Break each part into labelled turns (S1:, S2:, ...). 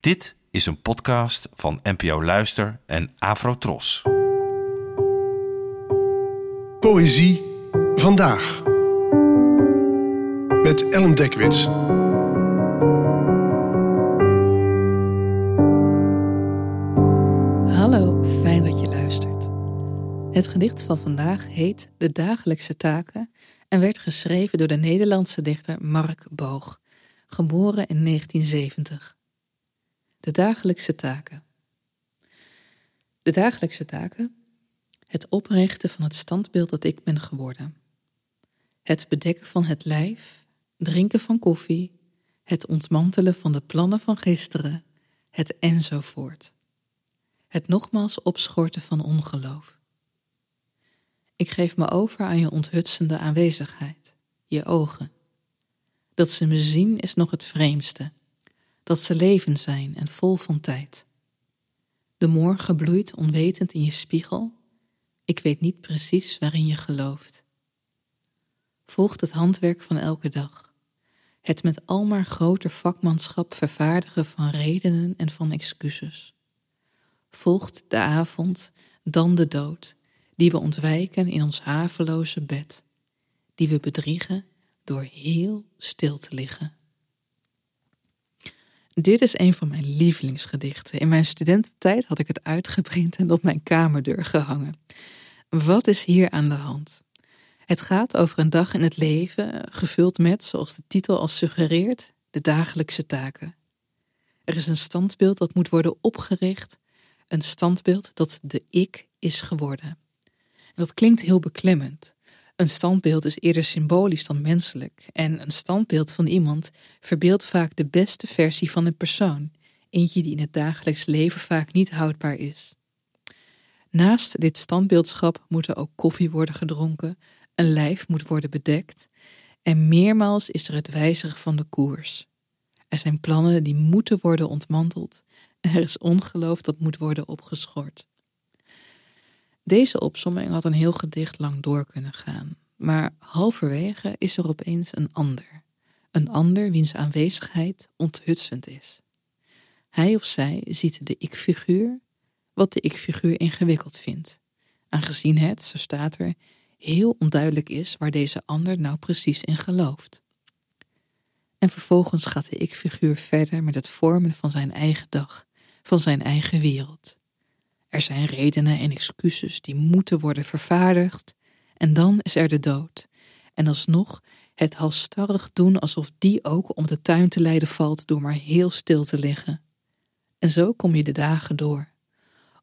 S1: Dit is een podcast van NPO Luister en Afrotros.
S2: Poëzie vandaag. Met Ellen Dekwits.
S3: Hallo, fijn dat je luistert. Het gedicht van vandaag heet De dagelijkse taken en werd geschreven door de Nederlandse dichter Mark Boog, geboren in 1970. De dagelijkse taken. De dagelijkse taken. Het oprichten van het standbeeld dat ik ben geworden. Het bedekken van het lijf, drinken van koffie, het ontmantelen van de plannen van gisteren, het enzovoort. Het nogmaals opschorten van ongeloof. Ik geef me over aan je onthutsende aanwezigheid, je ogen. Dat ze me zien is nog het vreemdste dat ze leven zijn en vol van tijd. De morgen bloeit onwetend in je spiegel. Ik weet niet precies waarin je gelooft. Volgt het handwerk van elke dag. Het met almaar groter vakmanschap vervaardigen van redenen en van excuses. Volgt de avond, dan de dood, die we ontwijken in ons haveloze bed, die we bedriegen door heel stil te liggen. Dit is een van mijn lievelingsgedichten. In mijn studententijd had ik het uitgeprint en op mijn kamerdeur gehangen. Wat is hier aan de hand? Het gaat over een dag in het leven, gevuld met, zoals de titel al suggereert, de dagelijkse taken. Er is een standbeeld dat moet worden opgericht, een standbeeld dat de ik is geworden. dat klinkt heel beklemmend. Een standbeeld is eerder symbolisch dan menselijk en een standbeeld van iemand verbeeldt vaak de beste versie van een persoon, eentje die in het dagelijks leven vaak niet houdbaar is. Naast dit standbeeldschap moet er ook koffie worden gedronken, een lijf moet worden bedekt en meermaals is er het wijzigen van de koers. Er zijn plannen die moeten worden ontmanteld en er is ongeloof dat moet worden opgeschort. Deze opsomming had een heel gedicht lang door kunnen gaan, maar halverwege is er opeens een ander. Een ander wiens aanwezigheid onthutsend is. Hij of zij ziet de ik-figuur wat de ik-figuur ingewikkeld vindt, aangezien het, zo staat er, heel onduidelijk is waar deze ander nou precies in gelooft. En vervolgens gaat de ik-figuur verder met het vormen van zijn eigen dag, van zijn eigen wereld. Er zijn redenen en excuses die moeten worden vervaardigd. En dan is er de dood. En alsnog het halstarrig doen alsof die ook om de tuin te leiden valt door maar heel stil te liggen. En zo kom je de dagen door.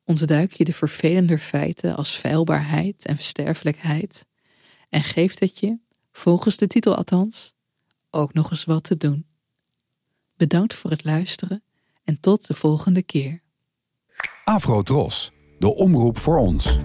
S3: Ontduik je de vervelende feiten als feilbaarheid en sterfelijkheid. En geeft het je, volgens de titel althans, ook nog eens wat te doen. Bedankt voor het luisteren en tot de volgende keer.
S4: Afro Tros, de omroep voor ons.